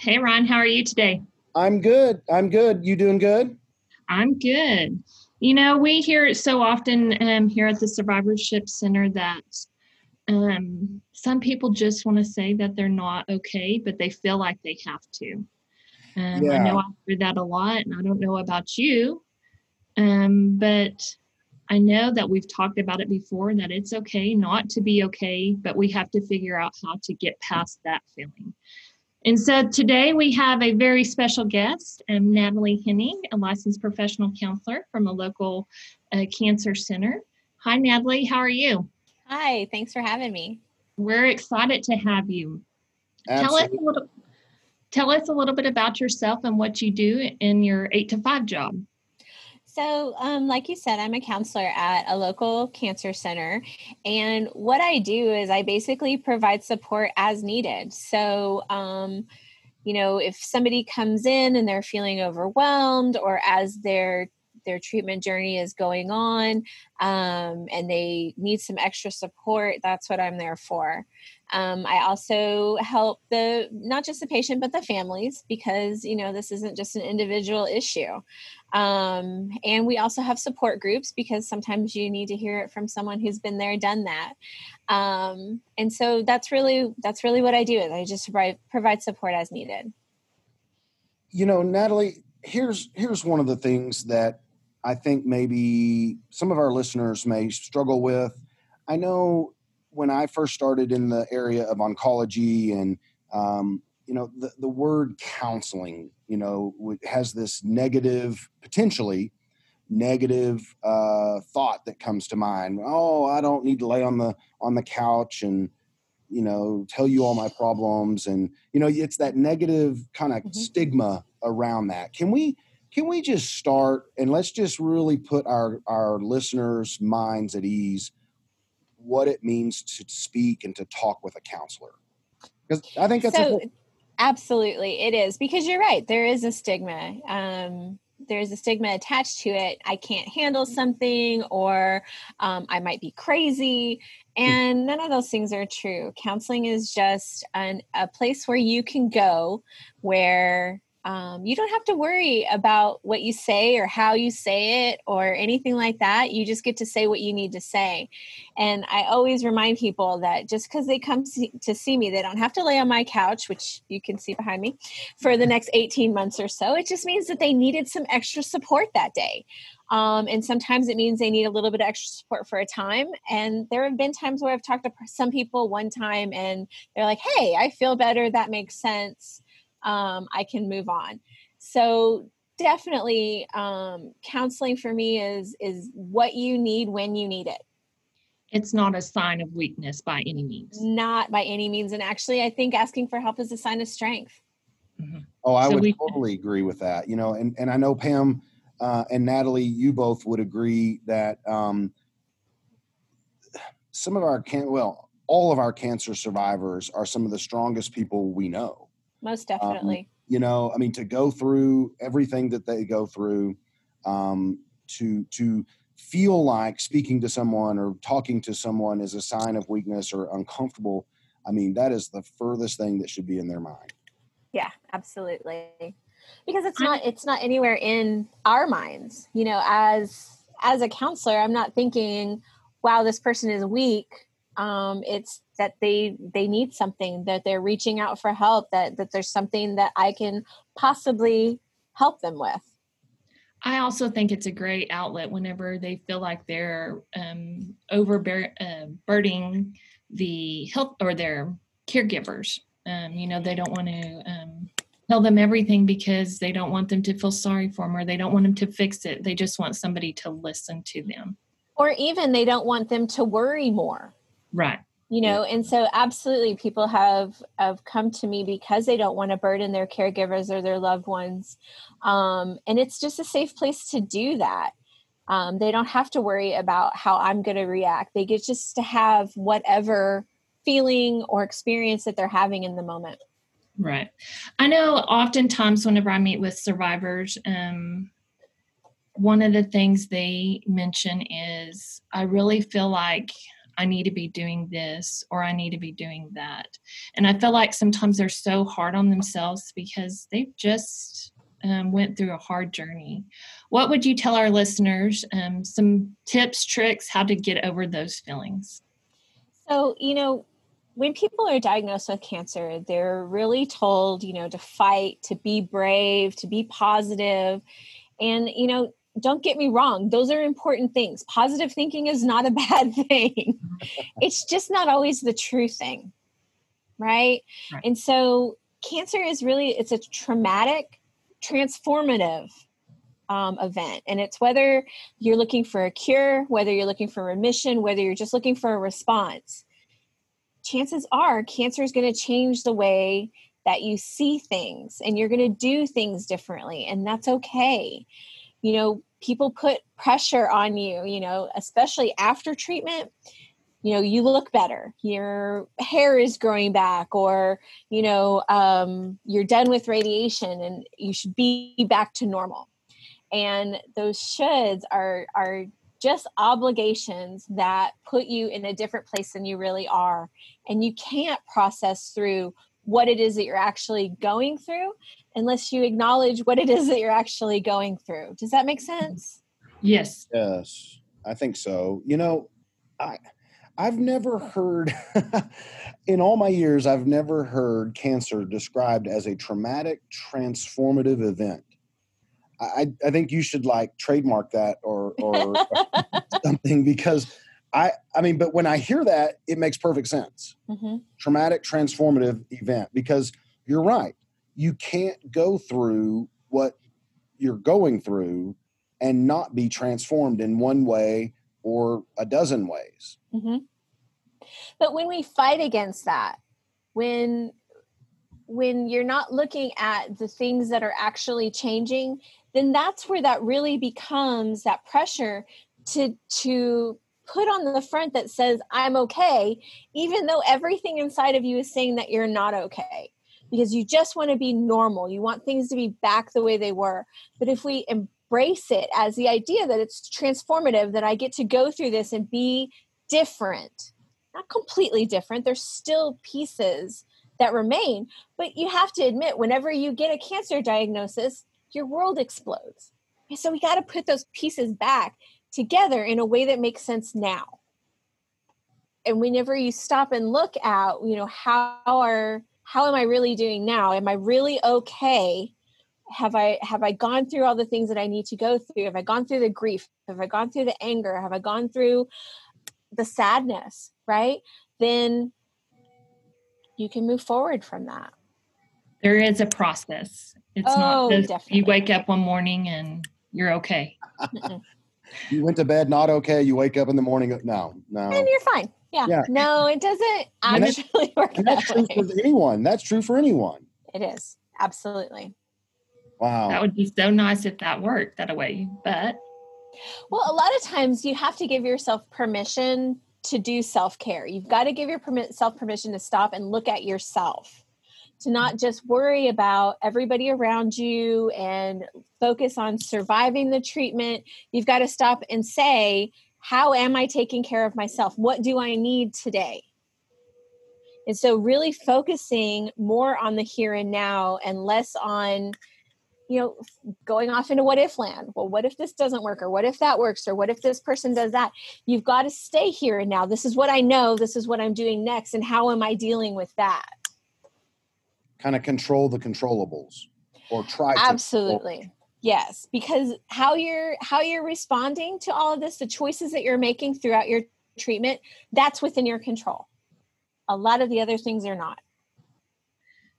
Hey, Ron. How are you today? I'm good. I'm good. You doing good? I'm good. You know, we hear it so often um, here at the Survivorship Center that um, some people just want to say that they're not okay, but they feel like they have to. Um, I know I hear that a lot, and I don't know about you, um, but I know that we've talked about it before that it's okay not to be okay, but we have to figure out how to get past that feeling. And so today we have a very special guest, um, Natalie Henning, a licensed professional counselor from a local uh, cancer center. Hi, Natalie. How are you? Hi, thanks for having me. We're excited to have you. Tell us a little. Tell us a little bit about yourself and what you do in your eight to five job. So, um, like you said, I'm a counselor at a local cancer center. And what I do is I basically provide support as needed. So, um, you know, if somebody comes in and they're feeling overwhelmed or as their their treatment journey is going on um, and they need some extra support, that's what I'm there for. Um, I also help the not just the patient but the families because you know this isn't just an individual issue. Um, and we also have support groups because sometimes you need to hear it from someone who's been there, done that. Um, and so that's really that's really what I do. Is I just provide provide support as needed. You know, Natalie, here's here's one of the things that I think maybe some of our listeners may struggle with. I know when I first started in the area of oncology and um, you know the, the word counseling you know has this negative potentially negative uh, thought that comes to mind oh i don't need to lay on the on the couch and you know tell you all my problems and you know it's that negative kind of Mhm. stigma around that can we can we just start and let's just really put our our listeners minds at ease what it means to speak and to talk with a counselor. Because i think that's so absolutely it is because you're right there is a stigma um, there's a stigma attached to it i can't handle something or um, i might be crazy and none of those things are true. Counseling is just an, a place where you can go where um, you don't have to worry about what you say or how you say it or anything like that you just get to say what you need to say and I always remind people that just because they come see, to see me, they don't have to lay on my couch, which you can see behind me, for the next 18 months or so. It just means that they needed some extra support that day. Um, and sometimes it means they need a little bit of extra support for a time. And there have been times where I've talked to some people one time and they're like, hey, I feel better. That makes sense. Um, I can move on. So definitely um, counseling for me is is what you need when you need it It's not a sign of weakness by any means. not by any means and actually i think asking for help is a sign of strength Oh, I So would we- totally agree with that. You know, and, and I know Pam uh, and Natalie, you both would agree that um, some of our can well, all of our cancer survivors are some of the strongest people we know. Most definitely You know, I mean, to go through everything that they go through, um, to to feel like speaking to someone or talking to someone is a sign of weakness or uncomfortable. I mean, that is the furthest thing that should be in their mind. yeah absolutely because it's not it's not anywhere in our minds you know as as a counselor i'm not thinking wow this person is weak um it's that they they need something that they're reaching out for help that that there's something that i can possibly help them with I also think it's a great outlet whenever they feel like they're um, overburdening the health or their caregivers. Um, you know, they don't want to um, tell them everything because they don't want them to feel sorry for them or they don't want them to fix it. They just want somebody to listen to them. or even they don't want them to worry more Right. you know and so absolutely people have have come to me because they don't want to burden their caregivers or their loved ones um, and it's just a safe place to do that. Um, they don't have to worry about how i'm going to react. They get just to have whatever feeling or experience that they're having in the moment. Right. I know oftentimes whenever i meet with survivors um, one of the things they mention is i really feel like I need to be doing this or I need to be doing that. And I feel like sometimes they're so hard on themselves because they've just um, went through a hard journey. What would you tell our listeners? Um, some tips, tricks, how to get over those feelings? So, you know, when people are diagnosed with cancer, they're really told, you know, to fight, to be brave, to be positive. And, you know, don't get me wrong, those are important things. Positive thinking is not a bad thing. it's just not always the true thing. Right? right? And so cancer is really it's a traumatic, transformative um, event. And it's whether you're looking for a cure, whether you're looking for remission, whether you're just looking for a response. Chances are cancer is going to change the way that you see things and you're going to do things differently. And that's okay you know people put pressure on you you know especially after treatment you know you look better. Your hair is growing back or you know um, you're done with radiation and you should be back to normal. And those shoulds are are just obligations that put you in a different place than you really are. And you can't process through what it is that you're actually going through unless you acknowledge what it is that you're actually going through. Does that make sense? Yes. Yes, I think so. You know, I I've never heard in all my years I've never heard cancer described as a traumatic transformative event. I, I think you should like trademark that or or something because I I mean, but when I hear that, it makes perfect sense. Mm-hmm. Traumatic transformative event because you're right you can't go through what you're going through and not be transformed in one way or a dozen ways. Mm-hmm. But when we fight against that, when when you're not looking at the things that are actually changing, then that's where that really becomes that pressure to to put on the front that says I'm okay, even though everything inside of you is saying that you're not okay because you just want to be normal. You want things to be back the way they were. But if we embrace it as the idea that it's transformative, that I get to go through this and be different, not completely different, there's still pieces that remain. But you have to admit, whenever you get a cancer diagnosis, your world explodes. So we got to put those pieces back together in a way that makes sense now. And whenever you stop and look at, you know, how are how am I really doing now? Am I really okay? Have I have I gone through all the things that I need to go through? Have I gone through the grief? Have I gone through the anger? Have I gone through the sadness, right? Then you can move forward from that. There is a process. It's oh, not just definitely. you wake up one morning and you're okay. You went to bed not okay. You wake up in the morning. No, no. And you're fine. Yeah. yeah. No, it doesn't actually work. And that's true for anyone. That's true for anyone. It is. Absolutely. Wow. That would be so nice if that worked that way. But well, a lot of times you have to give yourself permission to do self care. You've got to give yourself permission to stop and look at yourself, to not just worry about everybody around you and focus on surviving the treatment. You've got to stop and say, how am I taking care of myself? What do I need today? And so, really focusing more on the here and now and less on, you know, going off into what if land. Well, what if this doesn't work? Or what if that works? Or what if this person does that? You've got to stay here and now. This is what I know. This is what I'm doing next. And how am I dealing with that? Kind of control the controllables or try Absolutely. Yes, because how you're how you're responding to all of this, the choices that you're making throughout your treatment, that's within your control. A lot of the other things are not.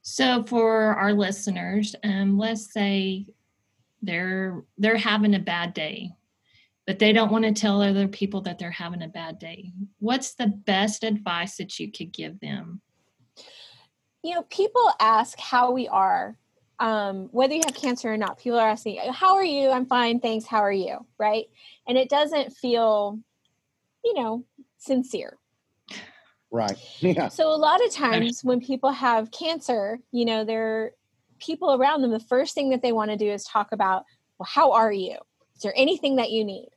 So for our listeners, um, let's say they're they're having a bad day but they don't want to tell other people that they're having a bad day. What's the best advice that you could give them? You know, people ask how we are, um, whether you have cancer or not. People are asking, How are you? I'm fine. Thanks. How are you? Right. And it doesn't feel, you know, sincere. Right. Yeah. So a lot of times when people have cancer, you know, they're people around them, the first thing that they want to do is talk about, well, how are you? Is there anything that you need?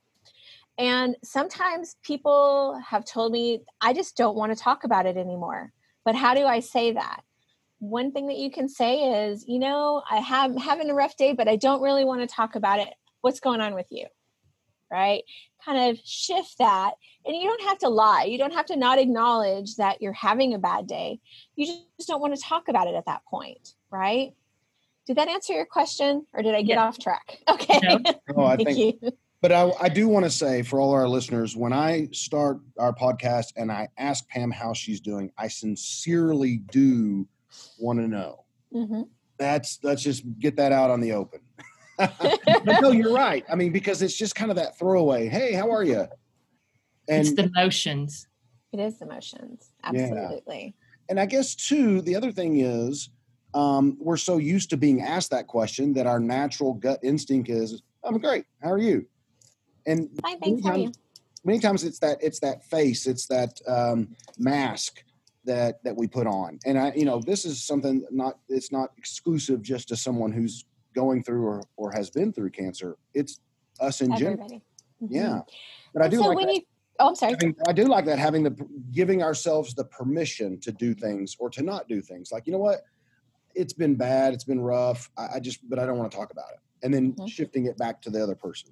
And sometimes people have told me, I just don't want to talk about it anymore. But how do I say that? One thing that you can say is, you know, I have having a rough day, but I don't really want to talk about it. What's going on with you? Right? Kind of shift that. And you don't have to lie. You don't have to not acknowledge that you're having a bad day. You just don't want to talk about it at that point. Right? Did that answer your question or did I get yeah. off track? Okay. No, no I think, you. but I, I do want to say for all our listeners, when I start our podcast and I ask Pam how she's doing, I sincerely do want to know. Mm-hmm. That's let's just get that out on the open. but no, you're right. I mean, because it's just kind of that throwaway. Hey, how are you? And it's the motions. It is the motions. Absolutely. Yeah. And I guess too, the other thing is um, we're so used to being asked that question that our natural gut instinct is, "I'm great. How are you?" And Fine, thanks. Many times, many times it's that it's that face, it's that um, mask that that we put on. And I, you know, this is something not it's not exclusive just to someone who's going through or or has been through cancer. It's us in Everybody. general. Mm-hmm. Yeah, but I do so like that. You, oh, I'm sorry. Having, I do like that having the giving ourselves the permission to do things or to not do things. Like you know what it's been bad, it's been rough. I, I just, but I don't want to talk about it. And then mm-hmm. shifting it back to the other person.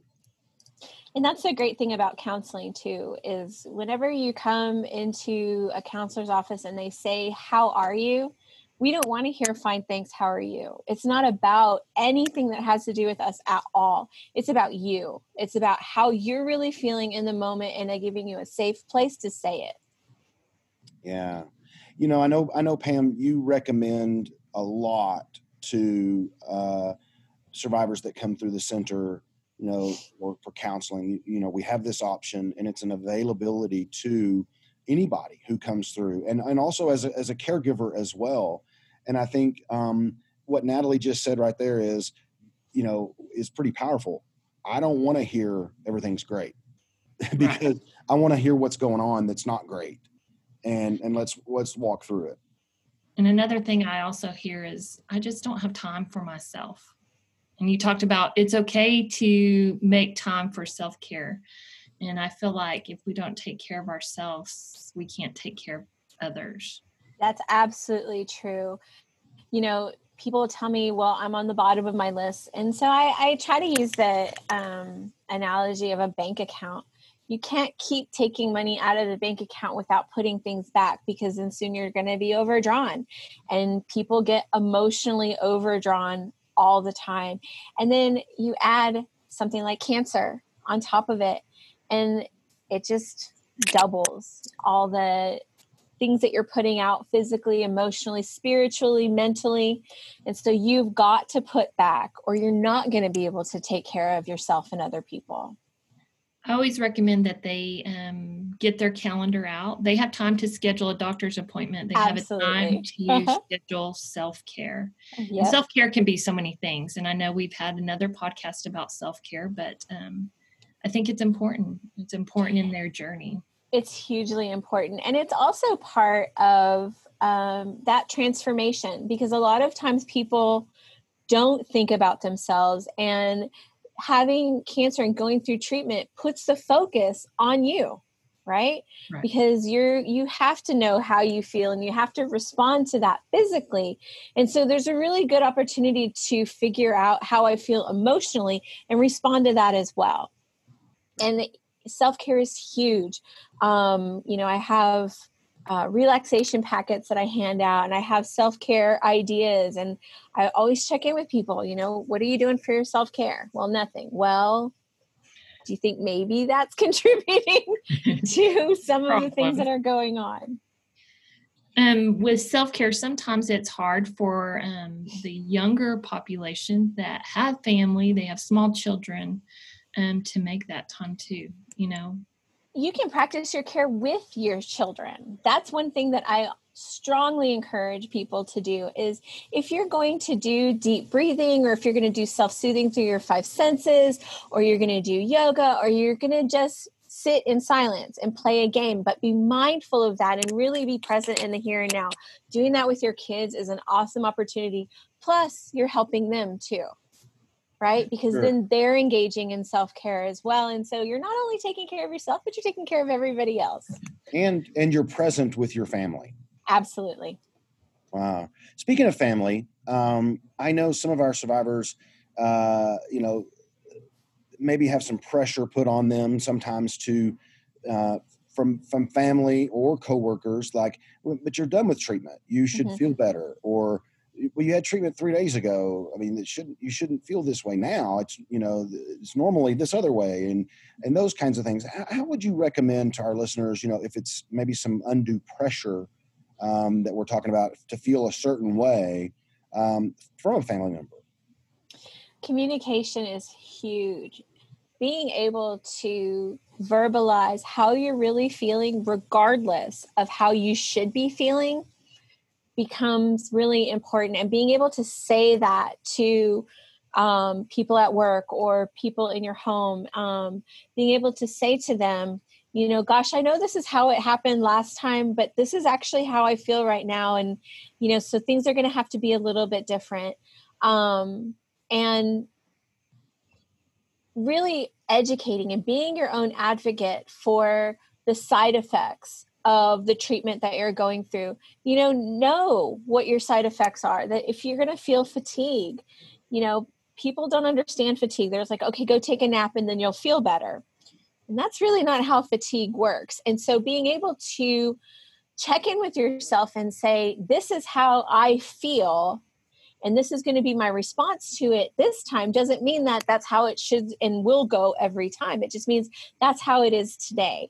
And that's the great thing about counseling too is whenever you come into a counselor's office and they say, "How are you?" we don't want to hear fine thanks how are you? It's not about anything that has to do with us at all. It's about you. It's about how you're really feeling in the moment and giving you a safe place to say it. Yeah. You know i know i know pam you recommend a lot to uh, survivors that come through the center you know or for counseling you know we have this option and it's an availability to anybody who comes through and and also as a, as a caregiver as well. And i think um, what natalie just said right there is you know is pretty powerful. I don't want to hear everything's great because i want to hear what's going on that's not great and and let's let's walk through it. And another thing I also hear is I just don't have time for myself. And you talked about it's okay to make time for self care. And I feel like if we don't take care of ourselves, we can't take care of others. That's absolutely true. You know, people tell me, well, I'm on the bottom of my list. And so I, I try to use the um, analogy of a bank account you can't keep taking money out of the bank account without putting things back because then soon you're going to be overdrawn and people get emotionally overdrawn all the time. And then you add something like cancer on top of it and it just doubles all the things that you're putting out physically emotionally spiritually mentally. And so you've got to put back or you're not going to be able to take care of yourself and other people I always recommend that they um, get their calendar out. They have time to schedule a doctor's appointment. They Absolutely. have a time to uh-huh. schedule self care. Yep. Self care can be so many things. And I know we've had another podcast about self care, but um, I think it's important. It's important in their journey. It's hugely important. And it's also part of um, that transformation because a lot of times people don't think about themselves and having cancer and going through treatment puts the focus on you right? right? because you're you have to know how you feel and you have to respond to that physically and so there's a really good opportunity to figure out how i feel emotionally and respond to that as well and self-care is huge um, you know i have uh, relaxation packets that I hand out, and I have self care ideas. And I always check in with people. You know, what are you doing for your self care? Well, nothing. Well, do you think maybe that's contributing to some of the things that are going on? Um, with self care, sometimes it's hard for um, the younger population that have family, they have small children. um, to make that time too, you know. You can practice your care with your children. That's one thing that I strongly encourage people to do is if you're going to do deep breathing or if you're going to do self-soothing through your five senses or you're going to do yoga or you're going to just sit in silence and play a game but be mindful of that and really be present in the here and now doing that with your kids is an awesome opportunity plus you're helping them too right because sure. then they're engaging in self-care as well and so you're not only taking care of yourself but you're taking care of everybody else and and you're present with your family Absolutely. Wow. Speaking of family, um, I know some of our survivors, uh, you know, maybe have some pressure put on them sometimes to uh, from from family or coworkers, like, but you're done with treatment. You should mm-hmm. feel better, or well, you had treatment three days ago. I mean, it shouldn't you shouldn't feel this way now. It's you know it's normally this other way, and and those kinds of things. How, would you recommend to our listeners, you know, if it's maybe some undue pressure? um, that we're talking about to feel a certain way um, from a family member? Communication is huge. Being able to verbalize how you're really feeling, regardless of how you should be feeling, becomes really important. And being able to say that to um, people at work or people in your home, um, being able to say to them, you know gosh i know this is how it happened last time but this is actually how i feel right now and you know so things are going to have to be a little bit different um and really educating and being your own advocate for the side effects of the treatment that you're going through you know know what your side effects are that if you're going to feel fatigue you know people don't understand fatigue there's like okay go take a nap and then you'll feel better and that's really not how fatigue works. And so being able to check in with yourself and say, this is how I feel. And this is going to be my response to it this time doesn't mean that that's how it should and will go every time. It just means that's how it is today.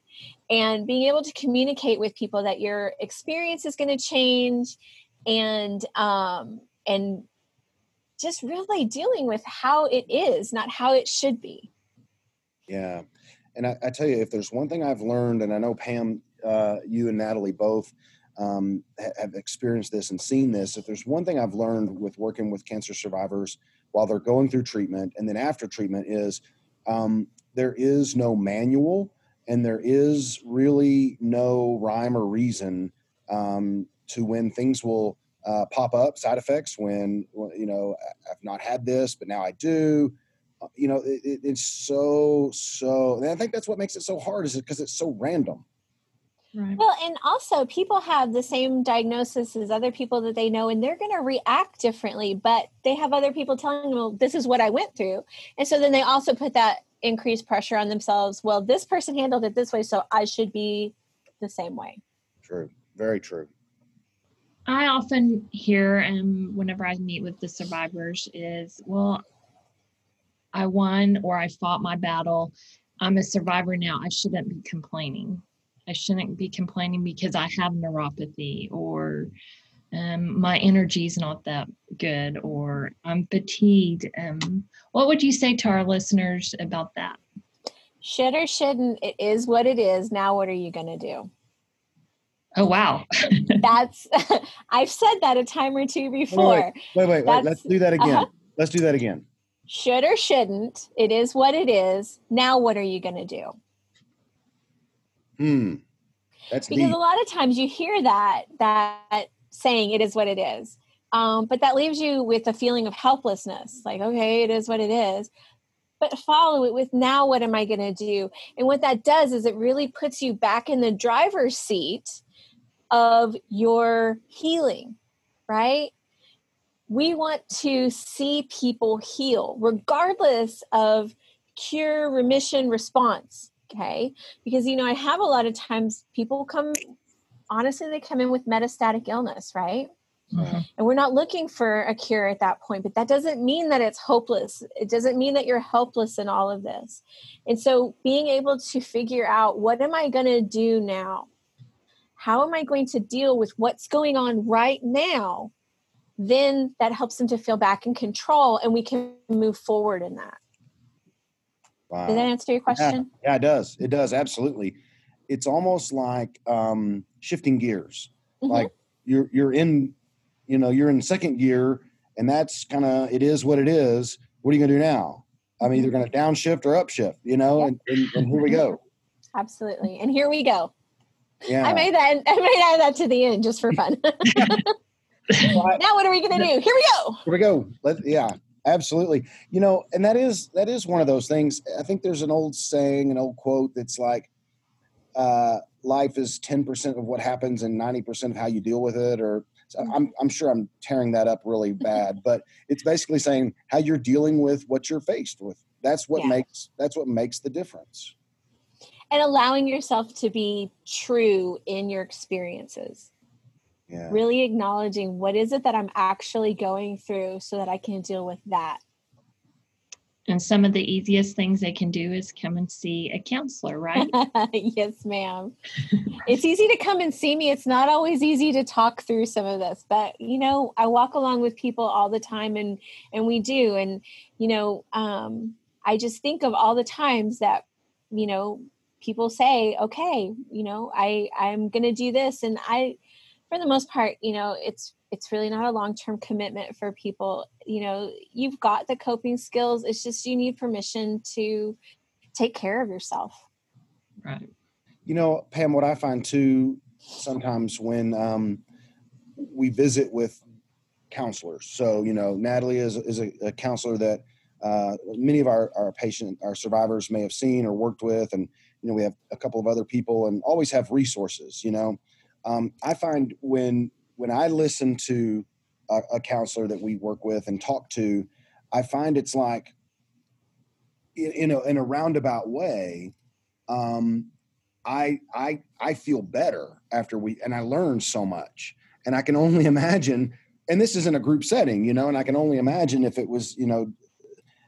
And being able to communicate with people that your experience is going to change and, um, and just really dealing with how it is, not how it should be. Yeah. And I, I, tell you, if there's one thing I've learned, and I know Pam, uh, you and Natalie both um, have experienced this and seen this. If there's one thing I've learned with working with cancer survivors while they're going through treatment and then after treatment is um, there is no manual and there is really no rhyme or reason um, to when things will uh, pop up, side effects when, you know, I've not had this, but now I do you know, it, it's so so. And I think that's what makes it so hard is because it's so random. Right. Well, and also people have the same diagnosis as other people that they know, and they're going to react differently. But they have other people telling them, "Well, this is what I went through," and so then they also put that increased pressure on themselves. Well, this person handled it this way, so I should be the same way. True. Very true. I often hear, and whenever I meet with the survivors, is, "Well, I won or I fought my battle. I'm a survivor now. I shouldn't be complaining. I shouldn't be complaining because I have neuropathy or um, my energy's not that good or I'm fatigued. Um, what would you say to our listeners about that? Should or shouldn't, it is what it is. Now, what are you going to do? Oh, wow. That's, I've said that a time or two before. Wait, wait, wait. wait. Let's do that again. Uh-huh. Let's do that again should or shouldn't it is what it is now what are you going to do hmm. That's because deep. a lot of times you hear that that saying it is what it is. Um, but that leaves you with a feeling of helplessness like okay it is what it is. But follow it with now what am i going to do? And what that does is it really puts you back in the driver's seat of your healing right? We want to see people heal regardless of cure remission response okay? Because you know i have a lot of times people come honestly they come in with metastatic illness right? Mm-hmm. and we're not looking for a cure at that point but that doesn't mean that it's hopeless. It doesn't mean that you're helpless in all of this. And so being able to figure out what am i going to do now? How am i going to deal with what's going on right now? Then that helps them to feel back in control and we can move forward in that. Wow. Did that answer your question? Yeah, yeah, it does. It does absolutely. It's almost like um, shifting gears. Mm-hmm. Like you're you're in, you know, you're in second gear, and that's kind of it is what it is. What are you gonna do now? I'm either mm-hmm. going to downshift or upshift, you know, and, and, and, here we go. Absolutely. And here we go. Yeah. I made that, I made add that to the end just for fun. now what are we going to do? Here we go. Here we go. Let, yeah, absolutely. You know, and that is, that is one of those things. I think there's an old saying, an old quote that's like, uh, life is 10% of what happens and 90% of how you deal with it or I'm, I'm sure I'm tearing that up really bad, but it's basically saying how you're dealing with what you're faced with. That's what yeah. makes that's what makes the difference. And allowing yourself to be true in your experiences. Yeah. Really acknowledging what is it that I'm actually going through so that I can deal with that. And some of the easiest things they can do is come and see a counselor, right? yes, ma'am. it's easy to come and see me. It's not always easy to talk through some of this, but you know, I walk along with people all the time and and we do and you know, um I just think of all the times that you know, people say, "Okay, you know, I I'm going to do this." And I for the most part, you know, it's it's really not a long-term commitment for people. You know you've got the coping skills it's just you need permission to take care of yourself. Right. You know pam what i find too sometimes when um, we visit with counselors. So you know natalie is, is a, a counselor that uh, many of our, our patient our survivors may have seen or worked with and you know we have a couple of other people and always have resources you know um, i find when when I listen to a, a counselor that we work with and talk to, I find it's like in, a in a roundabout way. Um, I I I feel better after we and I learn so much, and I can only imagine. And this is in a group setting, you know, and I can only imagine if it was, you know,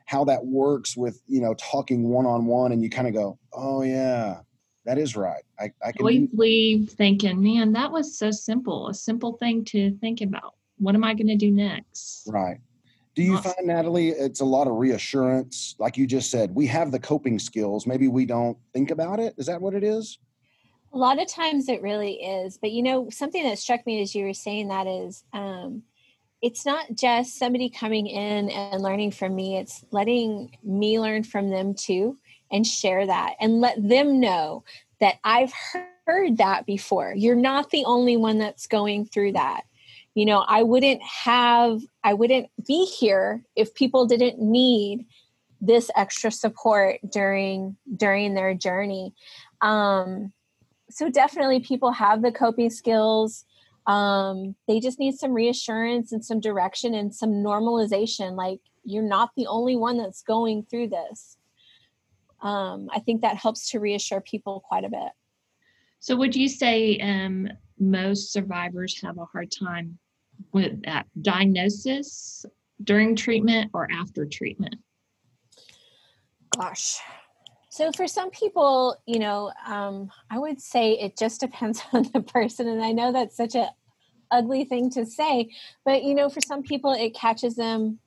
how that works with you know talking one on one, and you kind of go, oh yeah, that is right. I, I can always leave thinking, man, that was so simple, a simple thing to think about. What am I going to do next? Right. Do you awesome. find, Natalie, it's a lot of reassurance? Like you just said, we have the coping skills. Maybe we don't think about it. Is that what it is? A lot of times it really is. But you know, something that struck me as you were saying that is um, it's not just somebody coming in and learning from me, it's letting me learn from them too and share that and let them know that I've heard that before. You're not the only one that's going through that. You know, I wouldn't have, I wouldn't be here if people didn't need this extra support during during their journey. Um, so definitely, people have the coping skills. Um, they just need some reassurance and some direction and some normalization. Like you're not the only one that's going through this um, I think that helps to reassure people quite a bit. So, would you say um, most survivors have a hard time with that diagnosis during treatment or after treatment? Gosh. So, for some people, you know, um, I would say it just depends on the person. And I know that's such a ugly thing to say, but, you know, for some people, it catches them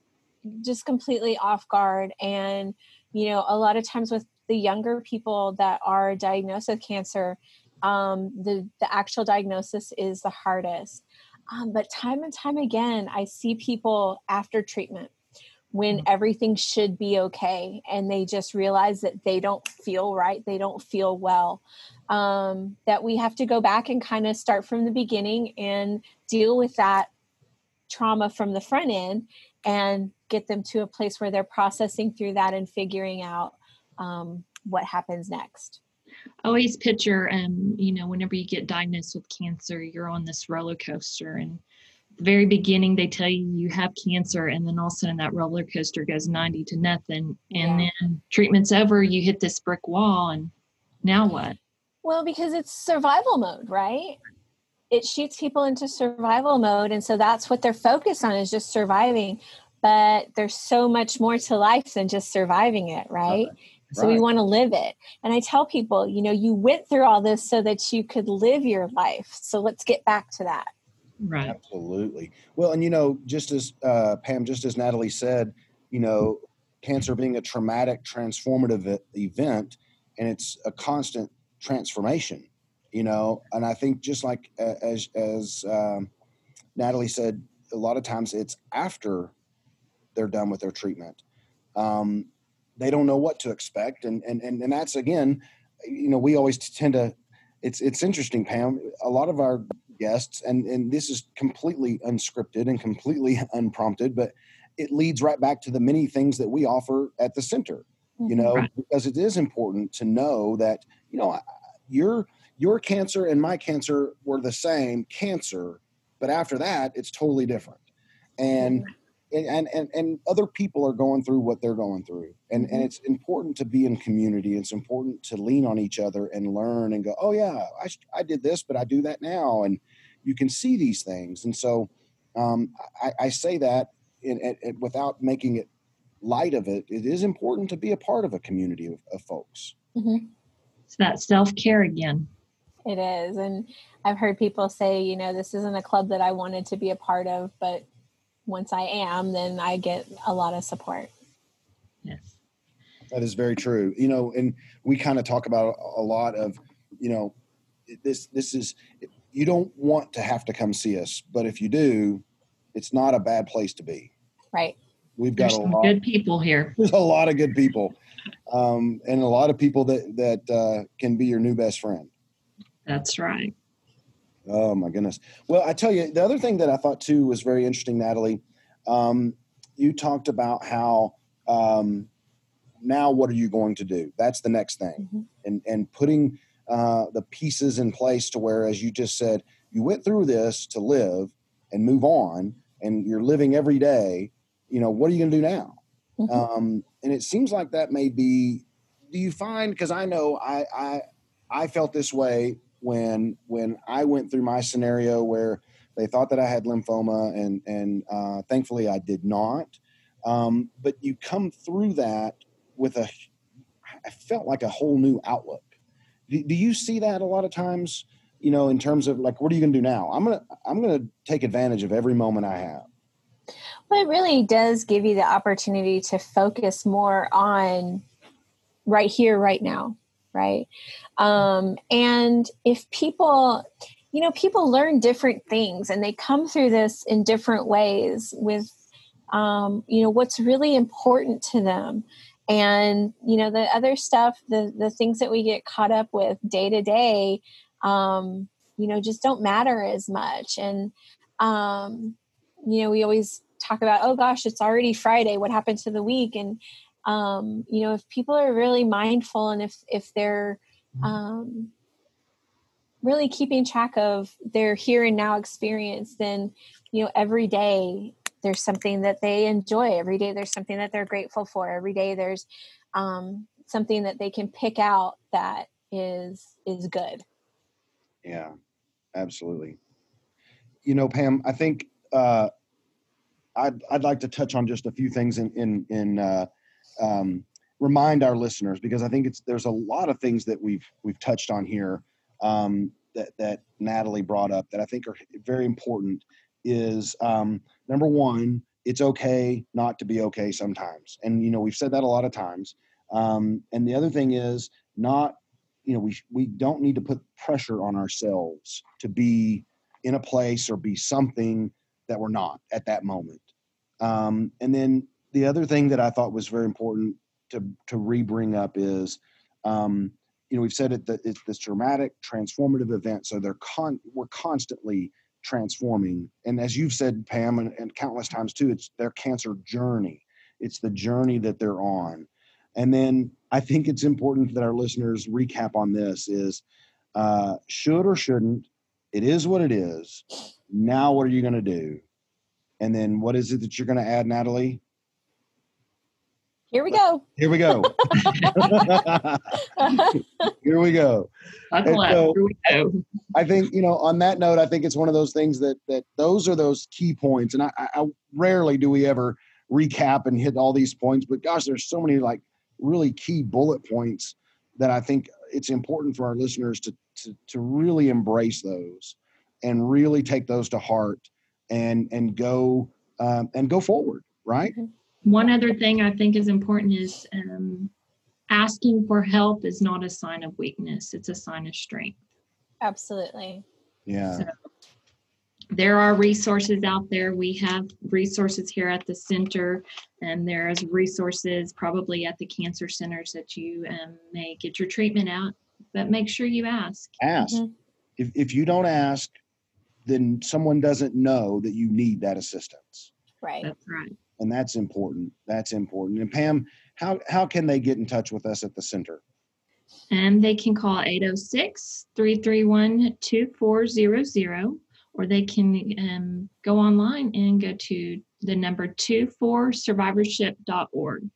just completely off guard and you know a lot of times with the younger people that are diagnosed with cancer um, the the actual diagnosis is the hardest um, but time and time again i see people after treatment when mm-hmm. everything should be okay and they just realize that they don't feel right they don't feel well um, that we have to go back and kind of start from the beginning and deal with that trauma from the front end and get them to a place where they're processing through that and figuring out um, what happens next. I always picture, um, you know, whenever you get diagnosed with cancer, you're on this roller coaster, and the very beginning they tell you you have cancer, and then all of a sudden that roller coaster goes 90 to nothing, and yeah. then treatment's over, you hit this brick wall, and now what? Well, because it's survival mode, right? It shoots people into survival mode, and so that's what they're focused on is just surviving but there's so much more to life than just surviving it, right? right. So right. we want to live it. And I tell people, you know, you went through all this so that you could live your life. So let's get back to that. Right. Absolutely. Well, and you know, just as uh, Pam, just as Natalie said, you know, cancer being a traumatic, transformative event, and it's a constant transformation. You know, and I think just like as as um, Natalie said, a lot of times it's after they're done with their treatment. Um, they don't know what to expect, and and and and that's again, you know, we always tend to. It's it's interesting, Pam. A lot of our guests, and and this is completely unscripted and completely unprompted, but it leads right back to the many things that we offer at the center. You mm-hmm. know, right. because it is important to know that you know your your cancer and my cancer were the same cancer, but after that, it's totally different. And and and and other people are going through what they're going through. And and mm-hmm. it's important to be in community. It's important to lean on each other and learn and go oh yeah i, I did this but i do that now. And you can see these things. And so um, I, I, say that in, in, in, without making it light of it it is important to be a part of a community of, of folks. Mm-hmm. it's that self-care again. It is. And i've heard people say you know this isn't a club that i wanted to be a part of but once I am, then I get a lot of support. Yes. That is very true. You know, and we kind of talk about a lot of, you know, this this is you don't want to have to come see us, but if you do, it's not a bad place to be. Right. We've got There's a lot good people here. There's a lot of good people, um, and a lot of people that that uh, can be your new best friend. That's right. Oh my goodness. Well, I tell you, the other thing that I thought too was very interesting, Natalie. Um, you talked about how um, now what are you going to do? That's the next thing, mm-hmm. and and putting uh, the pieces in place to where, as you just said, you went through this to live and move on, and you're living every day. You know, what are you going to do now? Mm-hmm. Um, and it seems like that may be. Do you find? Because I know I I I felt this way when when I went through my scenario where they thought that I had lymphoma, and and uh, thankfully I did not. Um, but you come through that with a, I felt like a whole new outlook. Do, do you see that a lot of times? You know, in terms of like, what are you going to do now? I'm gonna I'm gonna take advantage of every moment I have. Well, it really does give you the opportunity to focus more on right here, right now right? Um, and if people, you know, people learn different things and they come through this in different ways with, um, you know, what's really important to them. And, you know, the other stuff, the, the things that we get caught up with day to day, um, you know, just don't matter as much. And, um, you know, we always talk about, oh gosh, it's already Friday. What happened to the week? And, um, you know if people are really mindful and if if they're mm-hmm. um, really keeping track of their here and now experience then you know every day there's something that they enjoy. Every day there's something that they're grateful for. Every day there's um, something that they can pick out that is is good. Yeah absolutely. You know pam i think uh, I'd, I'd like to touch on just a few things in in in uh, um, remind our listeners because I think it's there's a lot of things that we've we've touched on here um, that that Natalie brought up that I think are very important. Is um, number one, it's okay not to be okay sometimes, and you know we've said that a lot of times. Um, and the other thing is not you know we we don't need to put pressure on ourselves to be in a place or be something that we're not at that moment. Um, and then the other thing that I thought was very important to to re-bring up is, um, you know, we've said it that it's this dramatic, transformative event. So they're con we're constantly transforming, and as you've said, Pam, and, and countless times too, it's their cancer journey. It's the journey that they're on, and then I think it's important that our listeners recap on this: is uh, should or shouldn't. It is what it is. Now, what are you going to do? And then, what is it that you're going to add, Natalie? Here we go. Here we go. Here we go. So, Here we go. I think you know. On that note, I think it's one of those things that that those are those key points, and I, I rarely do we ever recap and hit all these points. But gosh, there's so many like really key bullet points that I think it's important for our listeners to to, to really embrace those and really take those to heart and and go um, and go forward. Right. Mm-hmm one other thing I think is important is um, asking for help is not a sign of weakness; it's a sign of strength. Absolutely. Yeah. So there are resources out there. We have resources here at the center, and there's resources probably at the cancer centers that you um, may get your treatment at. But make sure you ask. Ask. Mhm. If, if you don't ask, then someone doesn't know that you need that assistance. Right. That's right. And that's important. That's important. And Pam, how, how can they get in touch with us at the center? And they can call 806 331 2400, or they can um, go online and go to the number 24survivorship.org.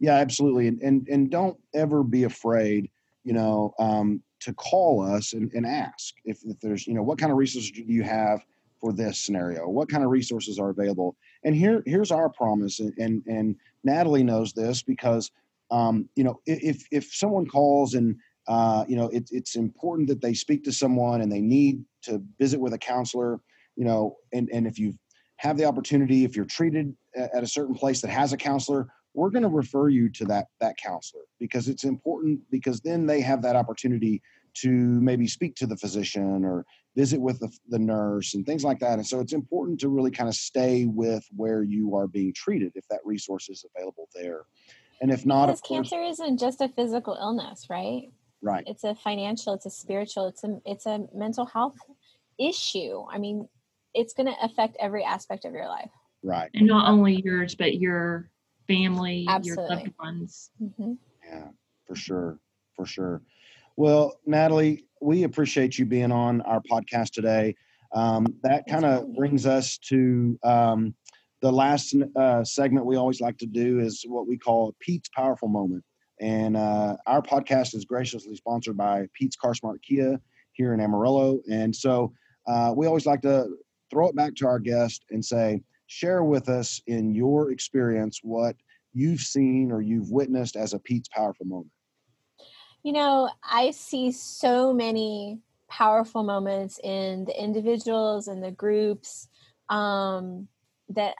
Yeah, absolutely. And, and, and don't ever be afraid, you know, um, to call us and, and ask if, if there's, you know, what kind of resources do you have for this scenario? What kind of resources are available? And here, here's our promise. And, and, and Natalie knows this because, um, you know, if, if someone calls and, uh, you know, it, it's important that they speak to someone and they need to visit with a counselor, you know, and, and if you have the opportunity, if you're treated at a certain place that has a counselor, we're going to refer you to that that counselor because it's important because then they have that opportunity to maybe speak to the physician or visit with the, the nurse and things like that and so it's important to really kind of stay with where you are being treated if that resource is available there and if not Because of course cancer isn't just a physical illness, right? right It's a financial, it's a spiritual, it's a it's a mental health issue. I mean, it's going to affect every aspect of your life. right And not only yours, but your family, your loved ones. hmm Yeah, for sure. For sure. Well, Natalie, we appreciate you being on our podcast today. Um, that kind of brings us to um, the last uh, segment we always like to do is what we call Pete's Powerful Moment. And uh, our podcast is graciously sponsored by Pete's Car Smart Kia here in Amarillo. And so uh, we always like to throw it back to our guest and say, share with us in your experience what you've seen or you've witnessed as a Pete's Powerful Moment. You know, I see so many powerful moments in the individuals and the groups um, that,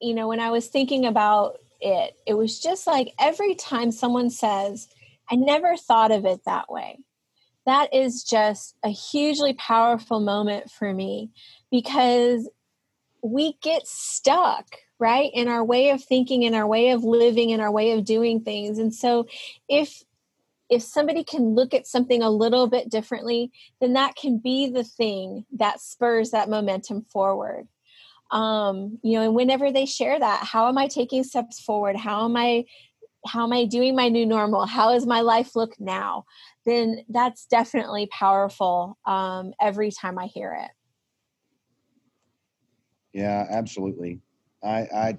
you know, when I was thinking about it, it was just like every time someone says, I never thought of it that way. That is just a hugely powerful moment for me because we get stuck, right, in our way of thinking, in our way of living, in our way of doing things. And so if if somebody can look at something a little bit differently, then that can be the thing that spurs that momentum forward. Um, you know, and whenever they share that, how am I taking steps forward? How am I how am I doing my new normal? How does my life look now? Then that's definitely powerful um, every time I hear it. Yeah, absolutely. I I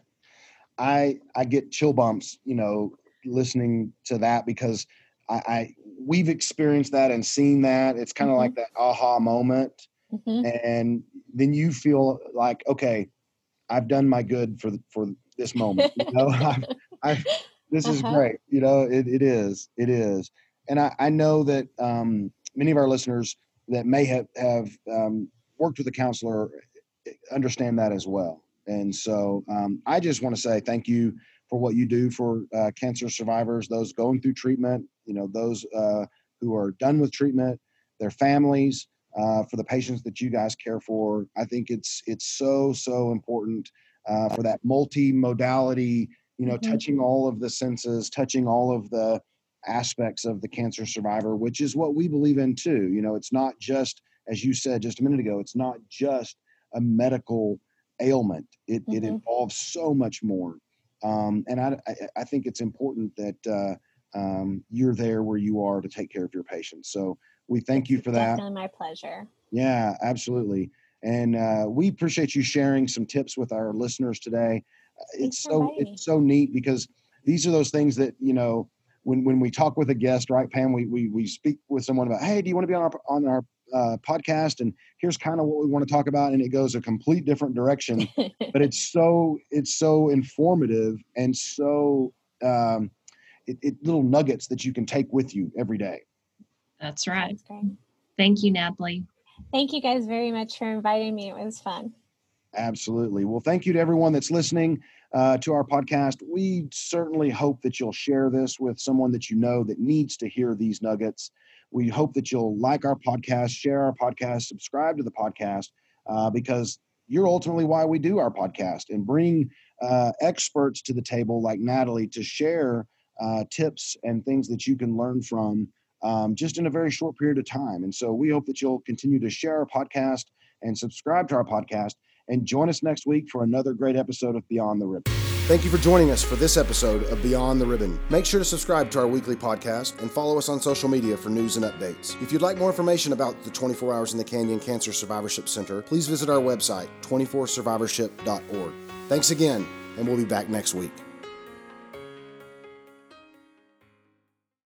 I I get chill bumps, you know, listening to that because I, I we've experienced that and seen that. It's kind of Mhm. like that aha moment, hmm and then you feel like, okay, I've done my good for for this moment. You know, I've, I've this is Uh-huh. great. You know, it, it is, it is, and I, I know that um, many of our listeners that may have have um, worked with a counselor understand that as well. And so um, I just want to say thank you for what you do for uh, cancer survivors, those going through treatment, you know, those uh, who are done with treatment, their families, uh, for the patients that you guys care for. I think it's it's so so important uh, for that multi-modality, you know, Mhm. touching all of the senses, touching all of the aspects of the cancer survivor, which is what we believe in too. You know, it's not just as you said just a minute ago, it's not just a medical ailment. It, it Mhm. involves so much more. Um, and I, I, I think it's important that uh, um, you're there where you are to take care of your patients. So we thank you for that. Definitely my pleasure. Yeah, absolutely. And uh, we appreciate you sharing some tips with our listeners today. Uh, Thanks It's so it's so neat because these are those things that you know when when we talk with a guest, right, Pam? We we we speak with someone about, hey, do you want to be on our on our uh, podcast? And here's kind of what we want to talk about, and it goes a complete different direction. but it's so it's so informative and so um, it, it little nuggets that you can take with you every day. That's right. That's. Thank you, Natalie. Thank you guys very much for inviting me. It was fun. Absolutely. Well, thank you to everyone that's listening. uh, to our podcast. We certainly hope that you'll share this with someone that you know that needs to hear these nuggets. We hope that you'll like our podcast, share our podcast, subscribe to the podcast, uh, because you're ultimately why we do our podcast and bring uh, experts to the table like Natalie to share uh, tips and things that you can learn from um, just in a very short period of time. And so we hope that you'll continue to share our podcast and subscribe to our podcast and join us next week for another great episode of Beyond the Ribbon. Thank you for joining us for this episode of Beyond the Ribbon. Make sure to subscribe to our weekly podcast and follow us on social media for news and updates. If you'd like more information about the 24 Hours in the Canyon Cancer Survivorship Center, please visit our website, 24survivorship.org. Thanks again, and we'll be back next week.